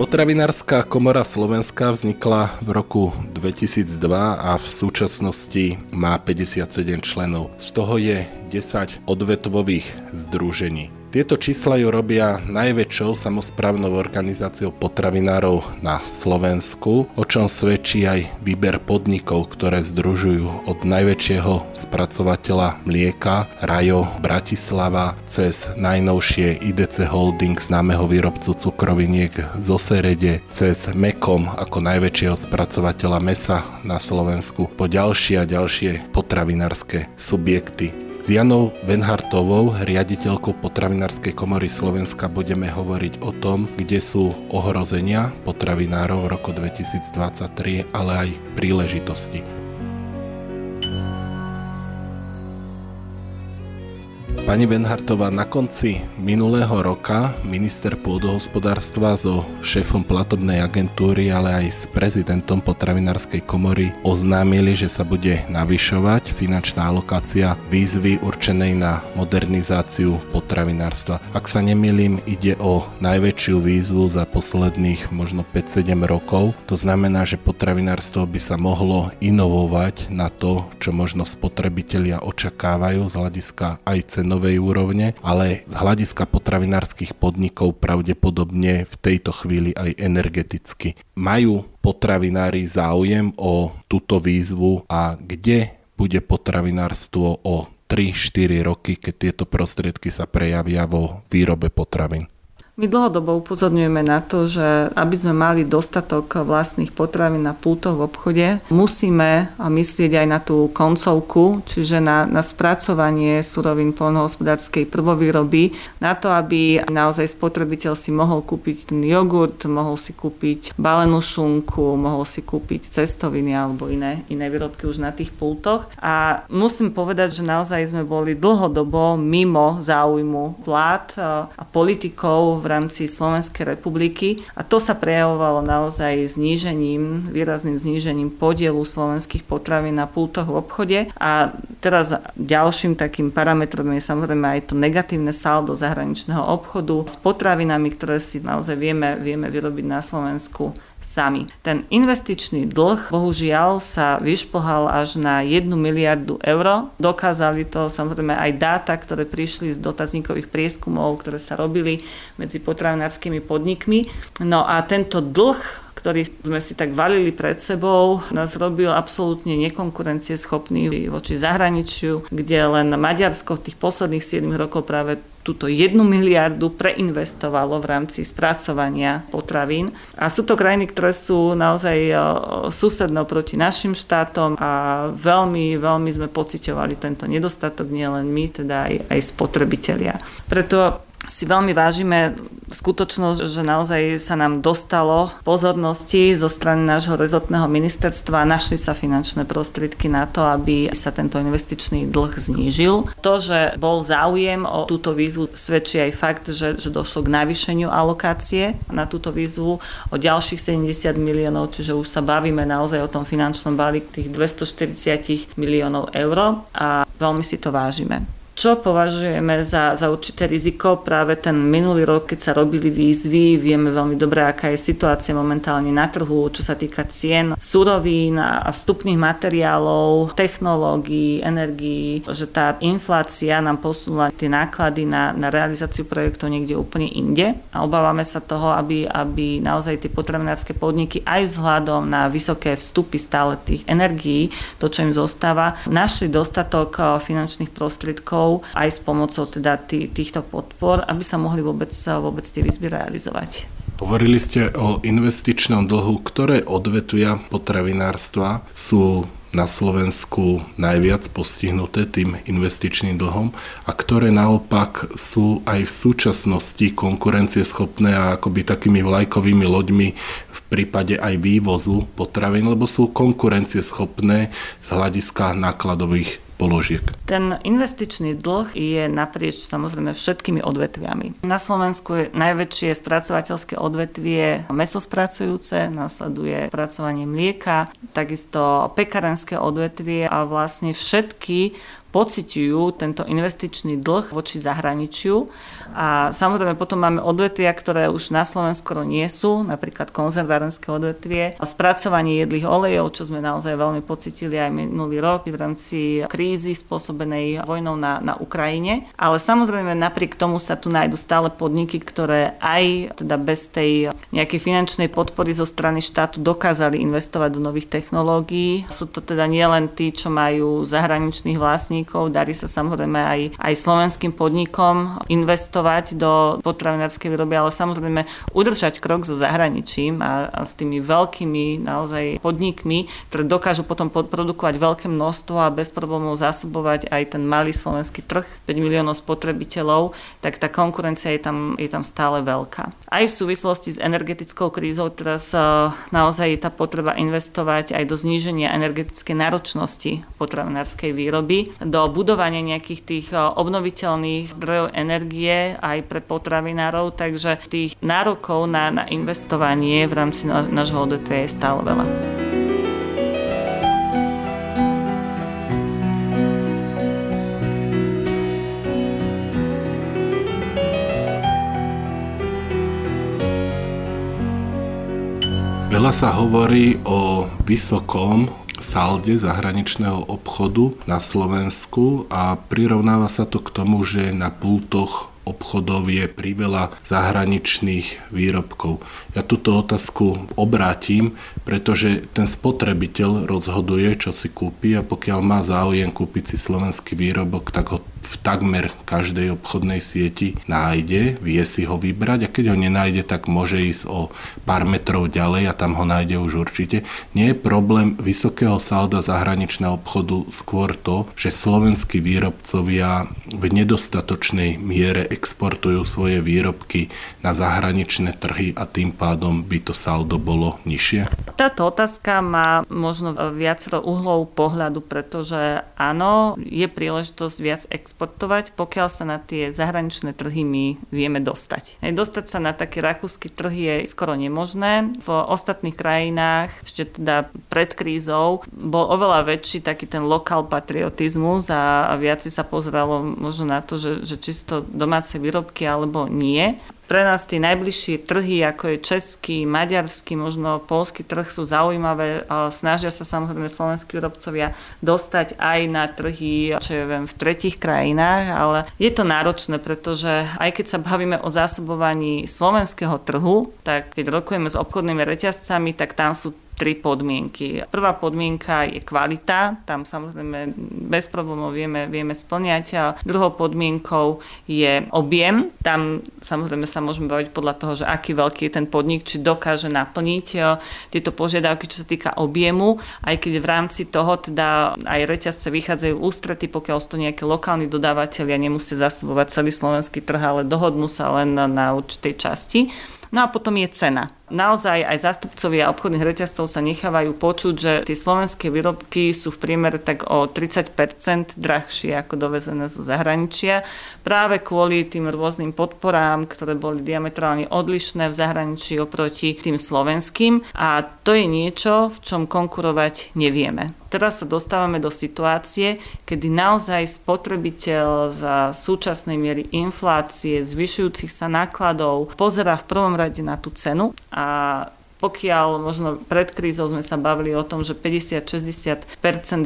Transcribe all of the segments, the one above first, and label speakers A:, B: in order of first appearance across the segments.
A: Potravinárska komora Slovenska vznikla v roku 2002 a v súčasnosti má 57 členov. Z toho je 10 odvetvových združení. Tieto čísla ju robia najväčšou samozprávnou organizáciou potravinárov na Slovensku, o čom svedčí aj výber podnikov, ktoré združujú od najväčšieho spracovateľa mlieka Rajo Bratislava cez najnovšie IDC Holding známeho výrobcu cukroviniek zo Serede, cez Mekom ako najväčšieho spracovateľa mesa na Slovensku, po ďalšie a ďalšie potravinárske subjekty. Janou Venhartovou, riaditeľkou potravinárskej komory Slovenska, budeme hovoriť o tom, kde sú ohrozenia potravinárov v roku 2023, ale aj príležitosti. Pani Venhartová, na konci minulého roka minister pôdohospodárstva so šéfom platobnej agentúry, ale aj s prezidentom potravinárskej komory oznámili, že sa bude navyšovať finančná alokácia výzvy určenej na modernizáciu potravinárstva. Ak sa nemýlim, ide o najväčšiu výzvu za posledných možno 5-7 rokov. To znamená, že potravinárstvo by sa mohlo inovovať na to, čo možno spotrebitelia očakávajú z hľadiska aj cenového cenovej úrovne, ale z hľadiska potravinárskych podnikov pravdepodobne v tejto chvíli aj energeticky. Majú potravinári záujem o túto výzvu a kde bude potravinárstvo o 3-4 roky, keď tieto prostriedky sa prejavia vo výrobe potravín?
B: My dlhodobo upozorňujeme na to, že aby sme mali dostatok vlastných potravín na pultoch v obchode, musíme myslieť aj na tú koncovku, čiže na, na spracovanie surovín poľnohospodárskej prvovýroby, na to, aby naozaj spotrebiteľ si mohol kúpiť ten jogurt, mohol si kúpiť balenú šunku, mohol si kúpiť cestoviny alebo iné, iné výrobky už na tých pultoch. A musím povedať, že naozaj sme boli dlhodobo mimo záujmu vlád a politikov v rámci Slovenskej republiky a to sa prejavovalo naozaj znížením, výrazným znížením podielu slovenských potravín na pultoch v obchode. A teraz ďalším takým parametrom je samozrejme aj to negatívne saldo zahraničného obchodu s potravinami, ktoré si naozaj vieme, vieme vyrobiť na Slovensku sami. Ten investičný dlh bohužiaľ sa vyšplhal až na 1 miliardu eur. Dokázali to samozrejme aj dáta, ktoré prišli z dotazníkových prieskumov, ktoré sa robili medzi potravinárskymi podnikmi. No a tento dlh ktorý sme si tak valili pred sebou, nás robil absolútne nekonkurencieschopný voči zahraničiu, kde len Maďarsko v tých posledných 7 rokov práve túto jednu miliardu preinvestovalo v rámci spracovania potravín. A sú to krajiny, ktoré sú naozaj e, susednou proti našim štátom a veľmi, veľmi sme pociťovali tento nedostatok, nielen my, teda aj, aj spotrebitelia. Preto si veľmi vážime skutočnosť, že naozaj sa nám dostalo pozornosti zo strany nášho rezortného ministerstva. Našli sa finančné prostriedky na to, aby sa tento investičný dlh znížil. To, že bol záujem o túto výzvu, svedčí aj fakt, že, že došlo k navýšeniu alokácie na túto výzvu o ďalších 70 miliónov, čiže už sa bavíme naozaj o tom finančnom balík tých 240 miliónov eur a veľmi si to vážime. Čo považujeme za, za určité riziko? Práve ten minulý rok, keď sa robili výzvy, vieme veľmi dobre, aká je situácia momentálne na trhu, čo sa týka cien surovín a vstupných materiálov, technológií, energií, že tá inflácia nám posunula tie náklady na, na realizáciu projektov niekde úplne inde a obávame sa toho, aby, aby naozaj tie potravinárske podniky aj vzhľadom na vysoké vstupy stále tých energií, to, čo im zostáva, našli dostatok eh, finančných prostriedkov podporou, aj s pomocou teda tý, týchto podpor, aby sa mohli vôbec, vôbec tie výzby realizovať.
A: Hovorili ste o investičnom dlhu, ktoré odvetvia potravinárstva sú na Slovensku najviac postihnuté tým investičným dlhom a ktoré naopak sú aj v súčasnosti konkurencieschopné a akoby takými vlajkovými loďmi v prípade aj vývozu potravín, lebo sú konkurencieschopné z hľadiska nákladových položiek?
B: Ten investičný dlh je naprieč samozrejme všetkými odvetviami. Na Slovensku je najväčšie spracovateľské odvetvie mesospracujúce, nasleduje spracovanie mlieka, takisto pekarenské odvetvie a vlastne všetky pociťujú tento investičný dlh voči zahraničiu. A samozrejme potom máme odvetvia, ktoré už na Slovensku nie sú, napríklad konzervárenské odvetvie, spracovanie jedlých olejov, čo sme naozaj veľmi pocitili aj minulý rok v rámci krízy spôsobenej vojnou na, na Ukrajine. Ale samozrejme napriek tomu sa tu nájdú stále podniky, ktoré aj teda bez tej nejakej finančnej podpory zo strany štátu dokázali investovať do nových technológií. Sú to teda nielen tí, čo majú zahraničných vlastníkov, podnikov. Darí sa samozrejme aj, aj slovenským podnikom investovať do potravinárskej výroby, ale samozrejme udržať krok so zahraničím a, a s tými veľkými naozaj podnikmi, ktoré dokážu potom produkovať veľké množstvo a bez problémov zásobovať aj ten malý slovenský trh, 5 miliónov spotrebiteľov, tak tá konkurencia je tam, je tam stále veľká. Aj v súvislosti s energetickou krízou teraz e, naozaj je tá potreba investovať aj do zníženia energetickej náročnosti potravinárskej výroby, do budovania nejakých tých e, obnoviteľných zdrojov energie aj pre potravinárov, takže tých nárokov na, na investovanie v rámci nášho odvetvia je stále veľa.
A: Veľa sa hovorí o vysokom salde zahraničného obchodu na Slovensku a prirovnáva sa to k tomu, že na pultoch obchodov je priveľa zahraničných výrobkov. Ja túto otázku obrátim, pretože ten spotrebiteľ rozhoduje, čo si kúpi a pokiaľ má záujem kúpiť si slovenský výrobok, tak ho v takmer každej obchodnej sieti nájde, vie si ho vybrať a keď ho nenájde, tak môže ísť o pár metrov ďalej a tam ho nájde už určite. Nie je problém vysokého salda zahraničného obchodu skôr to, že slovenskí výrobcovia v nedostatočnej miere exportujú svoje výrobky na zahraničné trhy a tým pádom by to saldo bolo nižšie?
B: Táto otázka má možno viacero uhlov pohľadu, pretože áno, je príležitosť viac exportovať exportovať, pokiaľ sa na tie zahraničné trhy my vieme dostať. Aj dostať sa na také rakúsky trh je skoro nemožné. V ostatných krajinách, ešte teda pred krízou, bol oveľa väčší taký ten lokál patriotizmus a, viac sa pozeralo možno na to, že, že čisto domáce výrobky alebo nie pre nás tie najbližšie trhy, ako je český, maďarský, možno polský trh sú zaujímavé. Snažia sa samozrejme slovenskí výrobcovia dostať aj na trhy, čo ja viem, v tretich krajinách, ale je to náročné, pretože aj keď sa bavíme o zásobovaní slovenského trhu, tak keď rokujeme s obchodnými reťazcami, tak tam sú tri podmienky. Prvá podmienka je kvalita, tam samozrejme bez problémov vieme, vieme splňať. A druhou podmienkou je objem, tam samozrejme sa môžeme baviť podľa toho, že aký veľký je ten podnik, či dokáže naplniť e, tieto požiadavky, čo sa týka objemu, aj keď v rámci toho teda aj reťazce vychádzajú ústrety, pokiaľ sú to nejaké lokálni dodávateľia, nemusia zasobovať celý slovenský trh, ale dohodnú sa len na určitej časti. No a potom je cena. Naozaj aj zástupcovia obchodných reťazcov sa nechávajú počuť, že tie slovenské výrobky sú v priemere tak o 30 drahšie ako dovezené zo zahraničia. Práve kvôli tým rôznym podporám, ktoré boli diametrálne odlišné v zahraničí oproti tým slovenským. A to je niečo, v čom konkurovať nevieme. Teraz sa dostávame do situácie, kedy naozaj spotrebiteľ za súčasnej miery inflácie, zvyšujúcich sa nákladov pozera v prvom rade na tú cenu a pokiaľ možno pred krízou sme sa bavili o tom, že 50-60%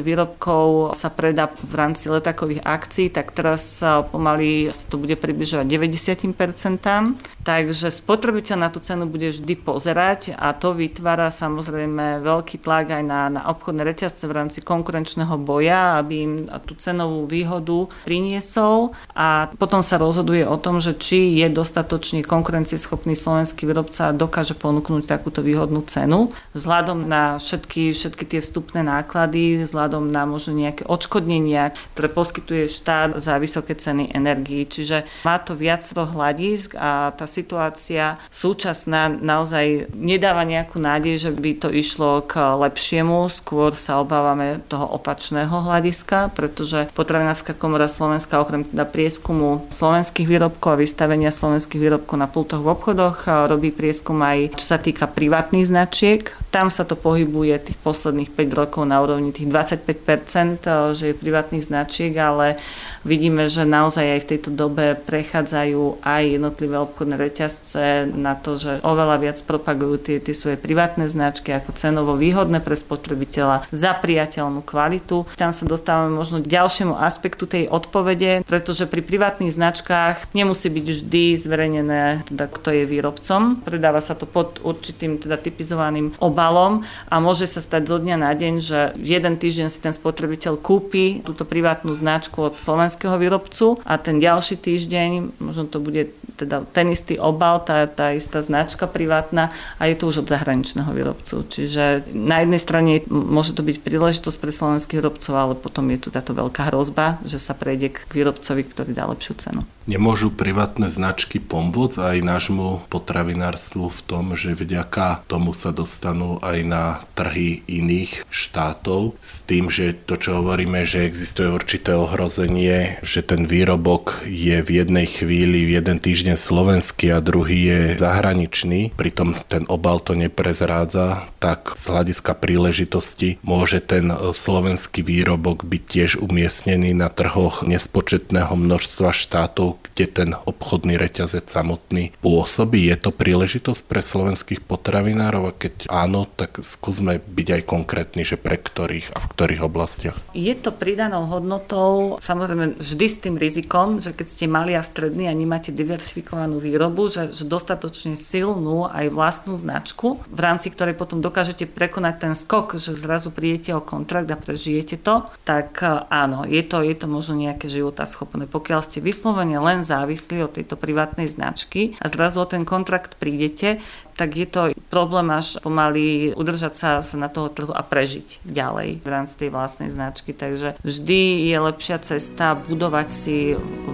B: výrobkov sa predá v rámci letakových akcií, tak teraz sa pomaly sa to bude približovať 90%. Takže spotrebiteľ na tú cenu bude vždy pozerať a to vytvára samozrejme veľký tlak aj na, na obchodné reťazce v rámci konkurenčného boja, aby im tú cenovú výhodu priniesol a potom sa rozhoduje o tom, že či je dostatočne konkurencieschopný slovenský výrobca a dokáže ponúknuť takúto výhodnú cenu vzhľadom na všetky, všetky tie vstupné náklady, vzhľadom na možno nejaké odškodnenia, ktoré poskytuje štát za vysoké ceny energii. Čiže má to viacero hľadisk a tá situácia súčasná naozaj nedáva nejakú nádej, že by to išlo k lepšiemu. Skôr sa obávame toho opačného hľadiska, pretože Potravinárska komora Slovenska okrem teda prieskumu slovenských výrobkov a vystavenia slovenských výrobkov na pultoch v obchodoch robí prieskum aj čo sa týka privátnych značiek. Tam sa to pohybuje tých posledných 5 rokov na úrovni tých 25%, že je privátnych značiek, ale vidíme, že naozaj aj v tejto dobe prechádzajú aj jednotlivé obchodné reťazce na to, že oveľa viac propagujú tie, tie svoje privátne značky ako cenovo výhodné pre spotrebiteľa za priateľnú kvalitu. Tam sa dostávame možno k ďalšiemu aspektu tej odpovede, pretože pri privátnych značkách nemusí byť vždy zverejnené, teda kto je výrobcom. Predáva sa to pod určitým teda typizovaným obalom a môže sa stať zo dňa na deň, že jeden týždeň si ten spotrebiteľ kúpi túto privátnu značku od slovenského výrobcu a ten ďalší týždeň, možno to bude teda ten istý obal, tá, tá istá značka privátna a je to už od zahraničného výrobcu. Čiže na jednej strane môže to byť príležitosť pre slovenských výrobcov, ale potom je tu táto veľká hrozba, že sa prejde k výrobcovi, ktorý dá lepšiu cenu.
A: Nemôžu privátne značky pomôcť aj nášmu potravinárstvu v tom, že vďaka tomu sa dostanú aj na trhy iných štátov s tým, že to, čo hovoríme, že existuje určité ohrozenie, že ten výrobok je v jednej chvíli, v jeden týždeň slovenský a druhý je zahraničný, pritom ten obal to neprezrádza, tak z hľadiska príležitosti môže ten slovenský výrobok byť tiež umiestnený na trhoch nespočetného množstva štátov, kde ten obchodný reťazec samotný pôsobí? Je to príležitosť pre slovenských potravinárov? A keď áno, tak skúsme byť aj konkrétni, že pre ktorých a v ktorých oblastiach.
B: Je to pridanou hodnotou, samozrejme vždy s tým rizikom, že keď ste mali a strední a nemáte diversifikovanú výrobu, že, že dostatočne silnú aj vlastnú značku, v rámci ktorej potom dokážete prekonať ten skok, že zrazu prídete o kontrakt a prežijete to, tak áno, je to, je to možno nejaké schopné. Pokiaľ ste vyslovene len závislí od tejto privátnej značky a zrazu o ten kontrakt prídete, tak je to problém až pomaly udržať sa, sa na toho trhu a prežiť ďalej v rámci tej vlastnej značky. Takže vždy je lepšia cesta budovať si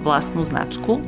B: vlastnú značku.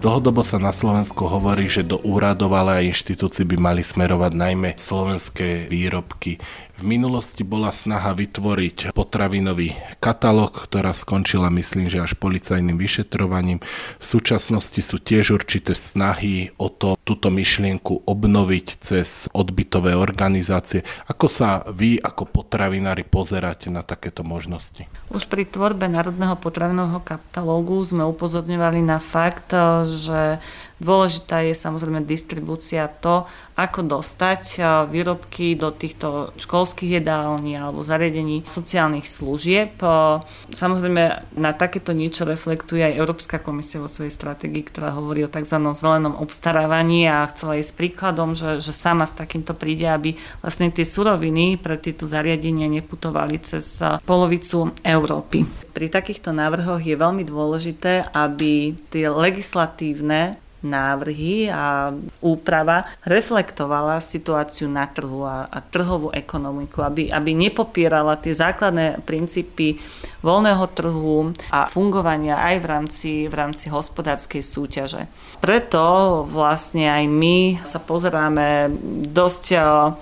A: Dlhodobo sa na Slovensku hovorí, že do úradov, ale aj inštitúcií by mali smerovať najmä slovenské výrobky. V minulosti bola snaha vytvoriť potravinový katalóg, ktorá skončila myslím, že až policajným vyšetrovaním. V súčasnosti sú tiež určité snahy o to, túto myšlienku obnoviť cez odbytové organizácie. Ako sa vy ako potravinári pozeráte na takéto možnosti?
B: Už pri tvorbe Národného potravinového katalógu sme upozorňovali na fakt, že Dôležitá je samozrejme distribúcia to, ako dostať výrobky do týchto školských jedální alebo zariadení sociálnych služieb. Samozrejme na takéto niečo reflektuje aj Európska komisia vo svojej stratégii, ktorá hovorí o tzv. zelenom obstarávaní a chcela ísť príkladom, že, že sama s takýmto príde, aby vlastne tie suroviny pre tieto zariadenia neputovali cez polovicu Európy. Pri takýchto návrhoch je veľmi dôležité, aby tie legislatívne návrhy a úprava reflektovala situáciu na trhu a, a trhovú ekonomiku, aby, aby nepopierala tie základné princípy voľného trhu a fungovania aj v rámci, v rámci hospodárskej súťaže. Preto vlastne aj my sa pozeráme dosť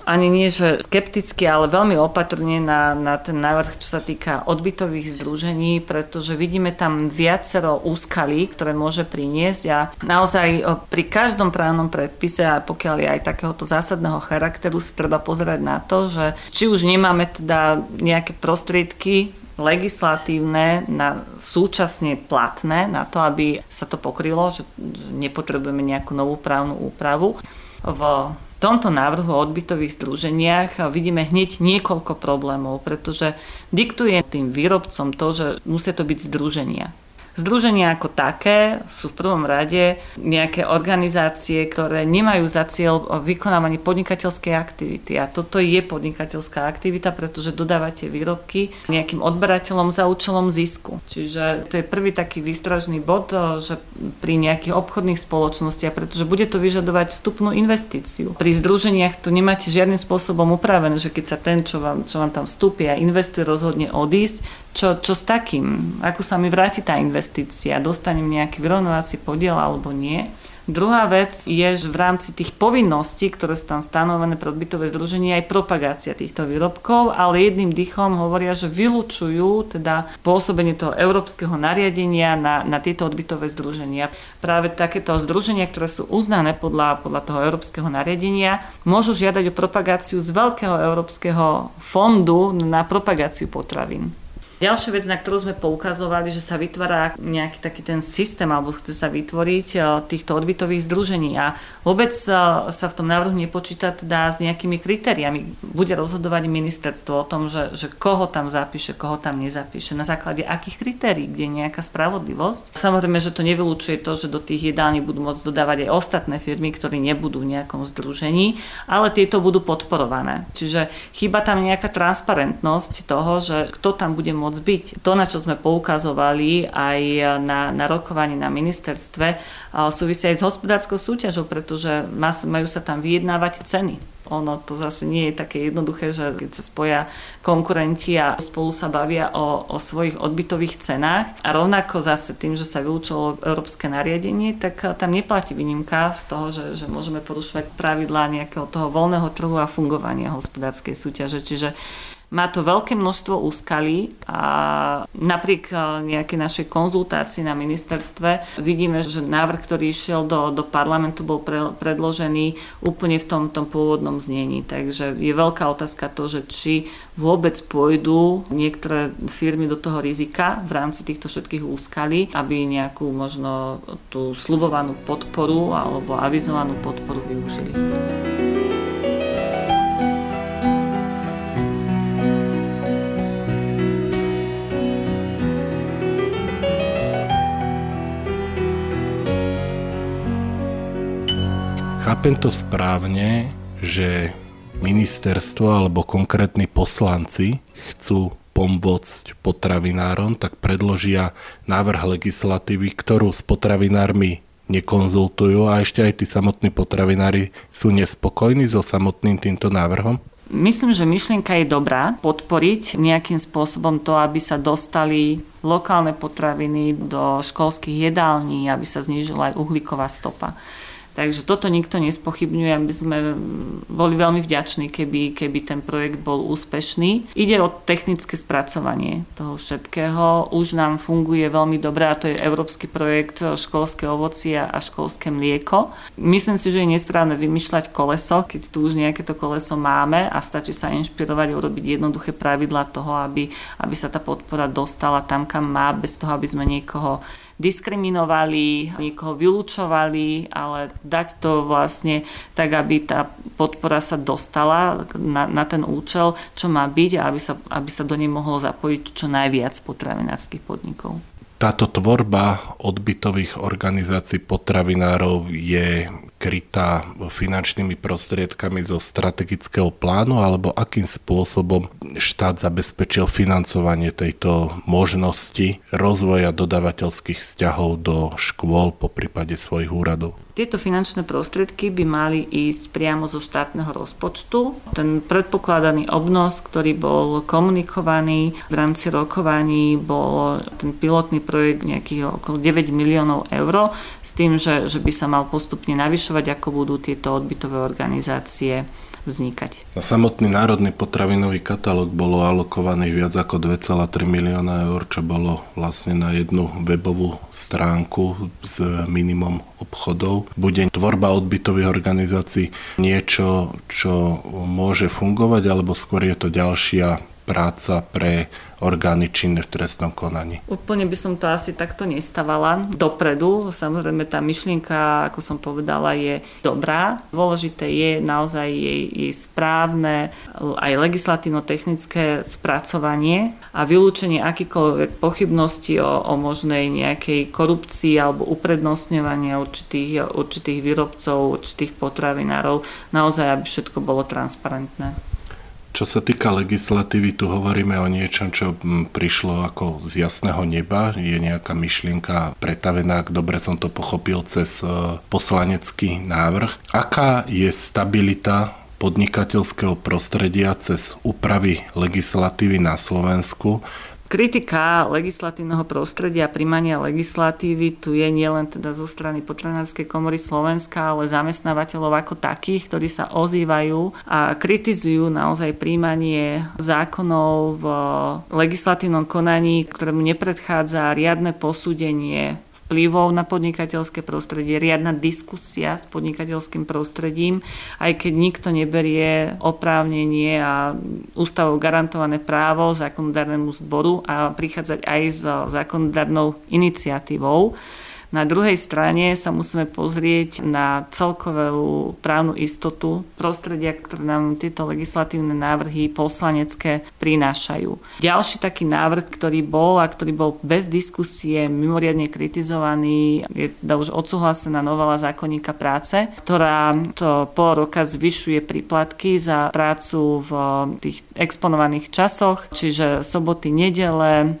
B: ani nie že skepticky, ale veľmi opatrne na, na ten návrh, čo sa týka odbytových združení, pretože vidíme tam viacero úskalí, ktoré môže priniesť a naozaj pri každom právnom predpise a pokiaľ je aj takéhoto zásadného charakteru, si treba pozerať na to, že či už nemáme teda nejaké prostriedky legislatívne na súčasne platné na to, aby sa to pokrylo, že, nepotrebujeme nejakú novú právnu úpravu. V tomto návrhu o odbytových združeniach vidíme hneď niekoľko problémov, pretože diktuje tým výrobcom to, že musia to byť združenia. Združenia ako také sú v prvom rade nejaké organizácie, ktoré nemajú za cieľ vykonávanie podnikateľskej aktivity. A toto je podnikateľská aktivita, pretože dodávate výrobky nejakým odberateľom za účelom zisku. Čiže to je prvý taký výstražný bod, že pri nejakých obchodných spoločnostiach, pretože bude to vyžadovať vstupnú investíciu. Pri združeniach to nemáte žiadnym spôsobom upravené, že keď sa ten, čo vám, čo vám tam vstúpi a investuje, rozhodne odísť, čo, čo s takým? Ako sa mi vráti tá investícia? Dostanem nejaký vyrovnovací podiel alebo nie? Druhá vec je, že v rámci tých povinností, ktoré sú tam stanovené pre odbytové združenie, aj propagácia týchto výrobkov, ale jedným dýchom hovoria, že vylúčujú teda pôsobenie toho európskeho nariadenia na, na tieto odbytové združenia. Práve takéto združenia, ktoré sú uznané podľa, podľa toho európskeho nariadenia, môžu žiadať o propagáciu z veľkého európskeho fondu na propagáciu potravín. Ďalšia vec, na ktorú sme poukazovali, že sa vytvára nejaký taký ten systém, alebo chce sa vytvoriť e, týchto odbytových združení a vôbec e, sa v tom návrhu nepočíta teda s nejakými kritériami. Bude rozhodovať ministerstvo o tom, že, že koho tam zapíše, koho tam nezapíše, na základe akých kritérií, kde je nejaká spravodlivosť. Samozrejme, že to nevylučuje to, že do tých jedální budú môcť dodávať aj ostatné firmy, ktorí nebudú v nejakom združení, ale tieto budú podporované. Čiže chýba tam nejaká transparentnosť toho, že kto tam bude môcť môcť byť. To, na čo sme poukazovali aj na, na rokovaní na ministerstve, súvisia aj s hospodárskou súťažou, pretože majú sa tam vyjednávať ceny ono to zase nie je také jednoduché, že keď sa spoja konkurenti a spolu sa bavia o, o svojich odbytových cenách a rovnako zase tým, že sa vylúčilo európske nariadenie, tak tam neplatí výnimka z toho, že, že môžeme porušovať pravidlá nejakého toho voľného trhu a fungovania hospodárskej súťaže. Čiže má to veľké množstvo úskalí a napriek e, nejakej našej konzultácii na ministerstve vidíme, že návrh, ktorý išiel do, do parlamentu, bol pre, predložený úplne v tom, tom pôvodnom znení. Takže je veľká otázka to, že či vôbec pôjdu niektoré firmy do toho rizika v rámci týchto všetkých úskalí, aby nejakú možno tú slubovanú podporu alebo avizovanú podporu využili.
A: Chápem to správne, že ministerstvo alebo konkrétni poslanci chcú pomôcť potravinárom, tak predložia návrh legislatívy, ktorú s potravinármi nekonzultujú a ešte aj tí samotní potravinári sú nespokojní so samotným týmto návrhom?
B: Myslím, že myšlienka je dobrá podporiť nejakým spôsobom to, aby sa dostali lokálne potraviny do školských jedální, aby sa znížila aj uhlíková stopa. Takže toto nikto nespochybňuje, aby sme boli veľmi vďační, keby, keby ten projekt bol úspešný. Ide o technické spracovanie toho všetkého. Už nám funguje veľmi dobre a to je európsky projekt školské ovocie a školské mlieko. Myslím si, že je nesprávne vymýšľať koleso, keď tu už nejaké to koleso máme a stačí sa inšpirovať a urobiť jednoduché pravidla toho, aby, aby sa tá podpora dostala tam, kam má, bez toho, aby sme niekoho diskriminovali, niekoho vylúčovali, ale dať to vlastne tak, aby tá podpora sa dostala na, na ten účel, čo má byť a aby sa, aby sa do nej mohlo zapojiť čo najviac potravinárskych podnikov.
A: Táto tvorba odbytových organizácií potravinárov je krytá finančnými prostriedkami zo strategického plánu, alebo akým spôsobom štát zabezpečil financovanie tejto možnosti rozvoja dodavateľských vzťahov do škôl po prípade svojich úradov?
B: Tieto finančné prostriedky by mali ísť priamo zo štátneho rozpočtu. Ten predpokladaný obnos, ktorý bol komunikovaný v rámci rokovaní, bol ten pilotný projekt nejakých okolo 9 miliónov eur s tým, že, že by sa mal postupne navyšovať, ako budú tieto odbytové organizácie vznikať.
A: Na samotný národný potravinový katalóg bolo alokovaných viac ako 2,3 milióna eur, čo bolo vlastne na jednu webovú stránku s minimum obchodov. Bude tvorba odbytových organizácií niečo, čo môže fungovať, alebo skôr je to ďalšia práca pre orgány činné v trestnom konaní.
B: Úplne by som to asi takto nestavala dopredu. Samozrejme tá myšlienka, ako som povedala, je dobrá. Dôležité je naozaj jej, jej správne aj legislatívno-technické spracovanie a vylúčenie akýkoľvek pochybnosti o, o možnej nejakej korupcii alebo uprednostňovania určitých, určitých výrobcov, určitých potravinárov. Naozaj, aby všetko bolo transparentné.
A: Čo sa týka legislatívy, tu hovoríme o niečom, čo prišlo ako z jasného neba. Je nejaká myšlienka pretavená, ak dobre som to pochopil, cez e, poslanecký návrh. Aká je stabilita podnikateľského prostredia cez úpravy legislatívy na Slovensku
B: Kritika legislatívneho prostredia a primania legislatívy tu je nielen teda zo strany Potranárskej komory Slovenska, ale zamestnávateľov ako takých, ktorí sa ozývajú a kritizujú naozaj príjmanie zákonov v legislatívnom konaní, ktorému nepredchádza riadne posúdenie vplyvov na podnikateľské prostredie, riadna diskusia s podnikateľským prostredím, aj keď nikto neberie oprávnenie a ústavou garantované právo zákonodárnemu zboru a prichádzať aj s zákonodárnou iniciatívou. Na druhej strane sa musíme pozrieť na celkovú právnu istotu prostredia, ktoré nám tieto legislatívne návrhy poslanecké prinášajú. Ďalší taký návrh, ktorý bol a ktorý bol bez diskusie mimoriadne kritizovaný, je teda už odsúhlasená novela zákonníka práce, ktorá to pol roka zvyšuje príplatky za prácu v tých exponovaných časoch, čiže soboty, nedele,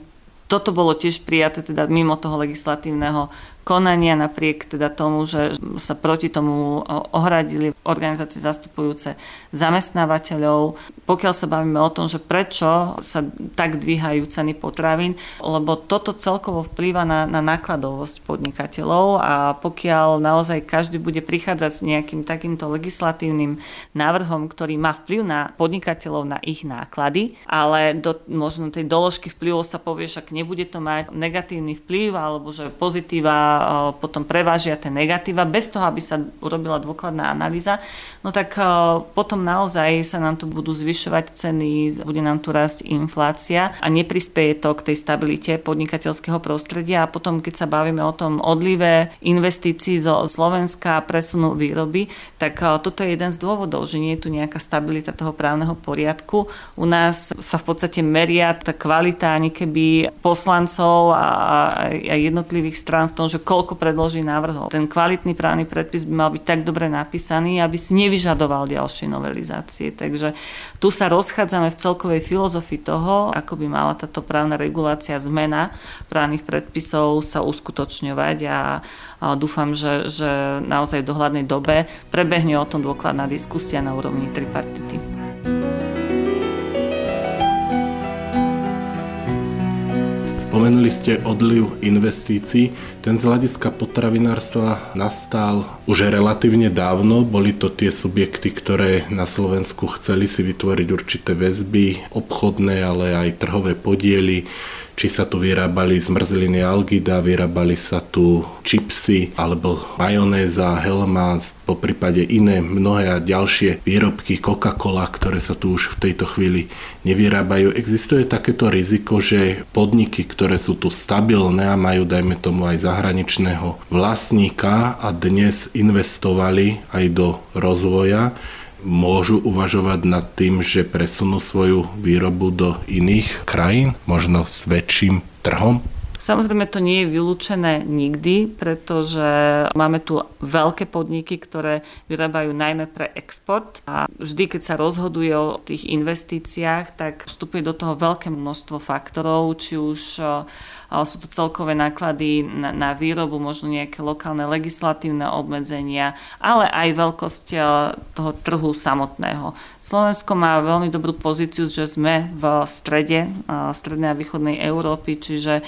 B: toto bolo tiež prijaté teda mimo toho legislatívneho konania napriek teda tomu, že sa proti tomu ohradili organizácie zastupujúce zamestnávateľov. Pokiaľ sa bavíme o tom, že prečo sa tak dvíhajú ceny potravín, lebo toto celkovo vplýva na, na nákladovosť podnikateľov a pokiaľ naozaj každý bude prichádzať s nejakým takýmto legislatívnym návrhom, ktorý má vplyv na podnikateľov, na ich náklady, ale do možno tej doložky vplyvov sa povie, však nebude to mať negatívny vplyv alebo že pozitíva potom prevážia tie negatíva bez toho, aby sa urobila dôkladná analýza, no tak potom naozaj sa nám tu budú zvyšovať ceny, bude nám tu rásť inflácia a neprispieje to k tej stabilite podnikateľského prostredia a potom, keď sa bavíme o tom odlive investícií zo Slovenska a presunu výroby, tak toto je jeden z dôvodov, že nie je tu nejaká stabilita toho právneho poriadku. U nás sa v podstate meria tá kvalita ani keby poslancov a, a jednotlivých strán v tom, že koľko predloží návrhov. Ten kvalitný právny predpis by mal byť tak dobre napísaný, aby si nevyžadoval ďalšie novelizácie. Takže tu sa rozchádzame v celkovej filozofii toho, ako by mala táto právna regulácia zmena právnych predpisov sa uskutočňovať a, a dúfam, že, že naozaj v dohľadnej dobe prebehne o tom dôkladná diskusia na úrovni tripartity.
A: Spomenuli ste odliv investícií. Ten z hľadiska potravinárstva nastal už relatívne dávno. Boli to tie subjekty, ktoré na Slovensku chceli si vytvoriť určité väzby, obchodné, ale aj trhové podiely či sa tu vyrábali zmrzliny algida, vyrábali sa tu čipsy alebo majonéza, helma, po prípade iné mnohé a ďalšie výrobky Coca-Cola, ktoré sa tu už v tejto chvíli nevyrábajú. Existuje takéto riziko, že podniky, ktoré sú tu stabilné a majú, dajme tomu, aj zahraničného vlastníka a dnes investovali aj do rozvoja, môžu uvažovať nad tým, že presunú svoju výrobu do iných krajín, možno s väčším trhom?
B: Samozrejme to nie je vylúčené nikdy, pretože máme tu veľké podniky, ktoré vyrábajú najmä pre export a vždy, keď sa rozhoduje o tých investíciách, tak vstupuje do toho veľké množstvo faktorov, či už sú to celkové náklady na, na výrobu, možno nejaké lokálne legislatívne obmedzenia, ale aj veľkosť e, toho trhu samotného. Slovensko má veľmi dobrú pozíciu, že sme v strede, e, strednej a východnej Európy, čiže e,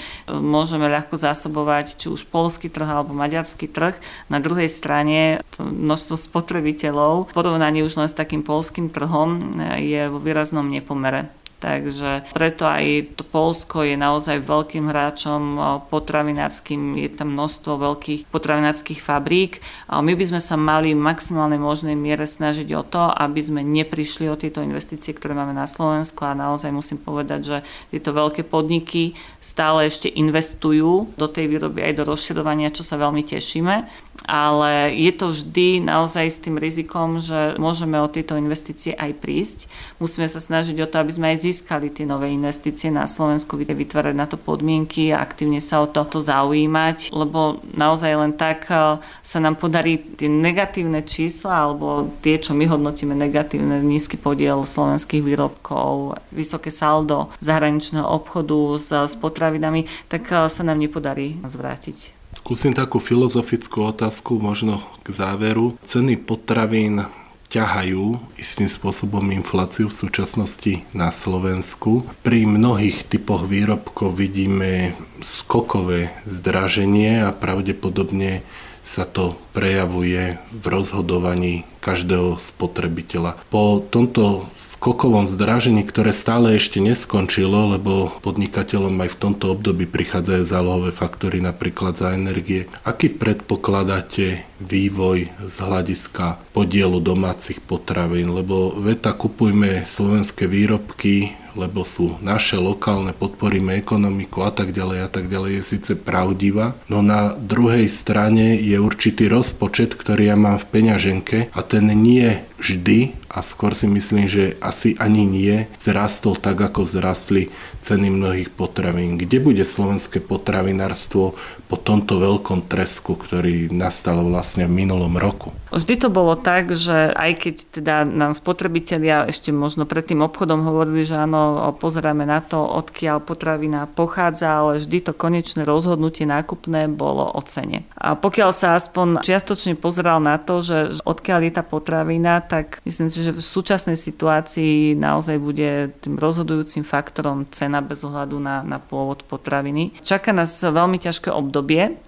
B: môžeme ľahko zásobovať či už polský trh alebo maďarský trh. Na druhej strane množstvo spotrebiteľov v porovnaní už len s takým polským trhom je vo výraznom nepomere. Takže preto aj to Polsko je naozaj veľkým hráčom potravinárským, je tam množstvo veľkých potravinárskych fabrík. My by sme sa mali v maximálnej možnej miere snažiť o to, aby sme neprišli o tieto investície, ktoré máme na Slovensku a naozaj musím povedať, že tieto veľké podniky stále ešte investujú do tej výroby aj do rozširovania, čo sa veľmi tešíme ale je to vždy naozaj s tým rizikom, že môžeme o tieto investície aj prísť. Musíme sa snažiť o to, aby sme aj získali tie nové investície na Slovensku, vytvárať na to podmienky a aktívne sa o to, to zaujímať, lebo naozaj len tak e, sa nám podarí tie negatívne čísla alebo tie, čo my hodnotíme negatívne, nízky podiel slovenských výrobkov, vysoké saldo zahraničného obchodu s, s potravinami, tak e, sa nám nepodarí zvrátiť.
A: Skúsim takú filozofickú otázku možno k záveru. Ceny potravín ťahajú istým spôsobom infláciu v súčasnosti na Slovensku. Pri mnohých typoch výrobkov vidíme skokové zdraženie a pravdepodobne sa to prejavuje v rozhodovaní každého spotrebiteľa. Po tomto skokovom zdražení, ktoré stále ešte neskončilo, lebo podnikateľom aj v tomto období prichádzajú zálohové faktory napríklad za energie, aký predpokladáte vývoj z hľadiska podielu domácich potravín? Lebo veta kupujme slovenské výrobky, lebo sú naše lokálne, podporíme ekonomiku a tak ďalej a tak ďalej, je síce pravdivá, no na druhej strane je určitý rozpočet, ktorý ja mám v peňaženke a ten nie vždy a skôr si myslím, že asi ani nie zrastol tak, ako zrastli ceny mnohých potravín. Kde bude slovenské potravinárstvo po tomto veľkom tresku, ktorý nastal vlastne v minulom roku?
B: Vždy to bolo tak, že aj keď teda nám spotrebitelia ešte možno pred tým obchodom hovorili, že áno, pozeráme na to, odkiaľ potravina pochádza, ale vždy to konečné rozhodnutie nákupné bolo o cene. A pokiaľ sa aspoň čiastočne pozeral na to, že odkiaľ je tá potravina, tak myslím si, že v súčasnej situácii naozaj bude tým rozhodujúcim faktorom cena bez ohľadu na, na pôvod potraviny. Čaká nás veľmi ťažké obdobie.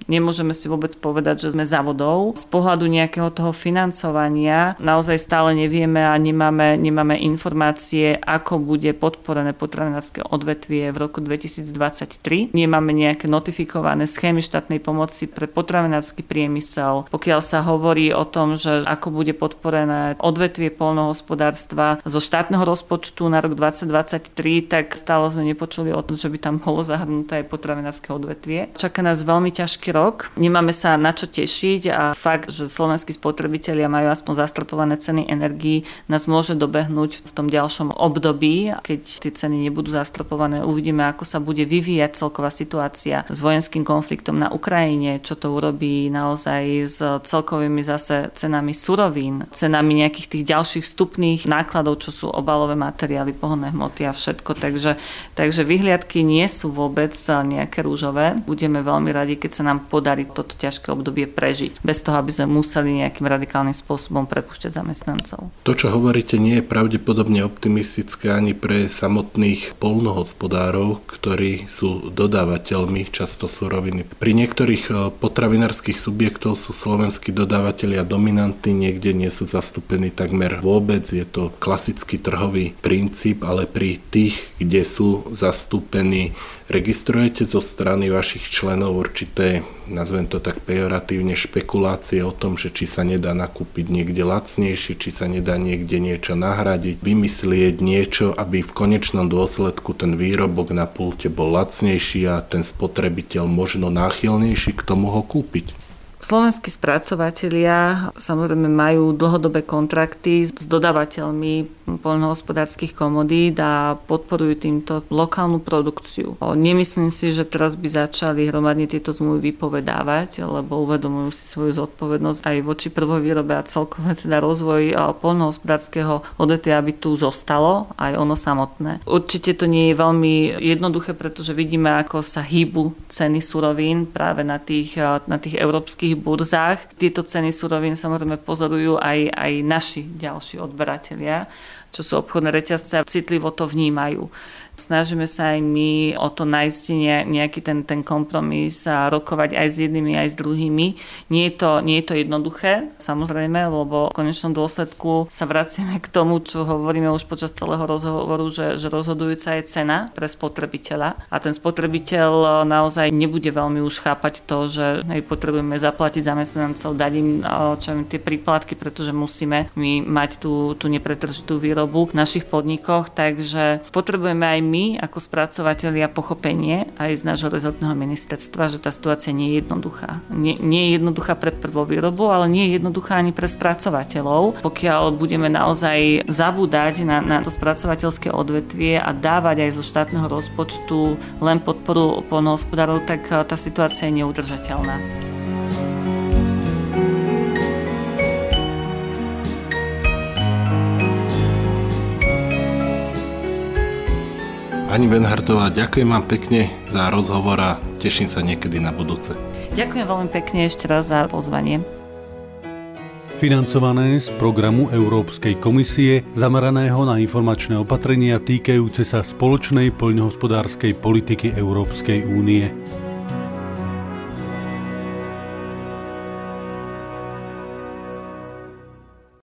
B: Nemôžeme si vôbec povedať, že sme závodou. Z pohľadu nejakého toho financovania naozaj stále nevieme a nemáme, nemáme informácie, ako bude podporené potravinárske odvetvie v roku 2023. Nemáme nejaké notifikované schémy štátnej pomoci pre potravinársky priemysel. Pokiaľ sa hovorí o tom, že ako bude podporené odvetvie polnohospodárstva zo štátneho rozpočtu na rok 2023, tak stále sme nepočuli o tom, že by tam bolo zahrnuté aj potravinárske odvetvie. Čaká nás veľmi ťažký rok, nemáme sa na čo tešiť a fakt, že slovenskí spotrebitelia majú aspoň zastropované ceny energií, nás môže dobehnúť v tom ďalšom období, keď tie ceny nebudú zastropované. Uvidíme, ako sa bude vyvíjať celková situácia s vojenským konfliktom na Ukrajine, čo to urobí naozaj s celkovými zase cenami surovín, cenami nejakých tých ďalších vstupných nákladov, čo sú obalové materiály, pohonné hmoty a všetko. Takže, takže vyhliadky nie sú vôbec nejaké rúžové. Budeme veľmi radi, keď sa nám podarí toto ťažké obdobie prežiť, bez toho, aby sme museli nejakým radikálnym spôsobom prepušťať zamestnancov.
A: To, čo hovoríte, nie je pravdepodobne optimistické ani pre samotných polnohospodárov, ktorí sú dodávateľmi často suroviny. Pri niektorých eh, potravinárskych subjektov sú slovenskí dodávateľia dominantní, niekde nie sú zastúpení takmer vôbec. Je to klasický trhový princíp, ale pri tých, kde sú zastúpení, registrujete zo strany vašich členov určité, nazvem to tak pejoratívne, špekulácie o tom, že či sa nedá nakúpiť niekde lacnejšie, či sa nedá niekde niečo nahradiť, vymyslieť niečo, aby v konečnom dôsledku ten výrobok na pulte bol lacnejší a ten spotrebiteľ možno náchylnejší k tomu ho kúpiť.
B: Slovenskí spracovatelia samozrejme majú dlhodobé kontrakty s dodávateľmi poľnohospodárskych komodít a podporujú týmto lokálnu produkciu. Nemyslím si, že teraz by začali hromadne tieto zmluvy vypovedávať, lebo uvedomujú si svoju zodpovednosť aj voči prvovýrobe a celkové teda rozvoj poľnohospodárskeho odvetvia, aby tu zostalo aj ono samotné. Určite to nie je veľmi jednoduché, pretože vidíme, ako sa hýbu ceny surovín práve na tých, na tých európskych našich burzách. Tieto ceny surovín samozrejme pozorujú aj, aj naši ďalší odberatelia, čo sú obchodné reťazce a citlivo to vnímajú. Snažíme sa aj my o to nájsť nejaký ten, ten kompromis a rokovať aj s jednými, aj s druhými. Nie je, to, nie je to jednoduché, samozrejme, lebo v konečnom dôsledku sa vraciame k tomu, čo hovoríme už počas celého rozhovoru, že, že rozhodujúca je cena pre spotrebiteľa a ten spotrebiteľ naozaj nebude veľmi už chápať to, že hej, potrebujeme zaplatiť zamestnancov, dať im čo tie príplatky, pretože musíme my mať tú, tú nepretržitú výrobu v našich podnikoch, takže potrebujeme aj my ako spracovateľia pochopenie aj z nášho rezortného ministerstva, že tá situácia nie je jednoduchá. Nie, nie je jednoduchá pre prvovýrobu, ale nie je jednoduchá ani pre spracovateľov. Pokiaľ budeme naozaj zabúdať na, na to spracovateľské odvetvie a dávať aj zo štátneho rozpočtu len podporu polnohospodárov, tak tá situácia je neudržateľná.
A: Pani Benhartová, ďakujem vám pekne za rozhovor a teším sa niekedy na budúce.
B: Ďakujem veľmi pekne ešte raz za pozvanie.
C: Financované z programu Európskej komisie zameraného na informačné opatrenia týkajúce sa spoločnej poľnohospodárskej politiky Európskej únie.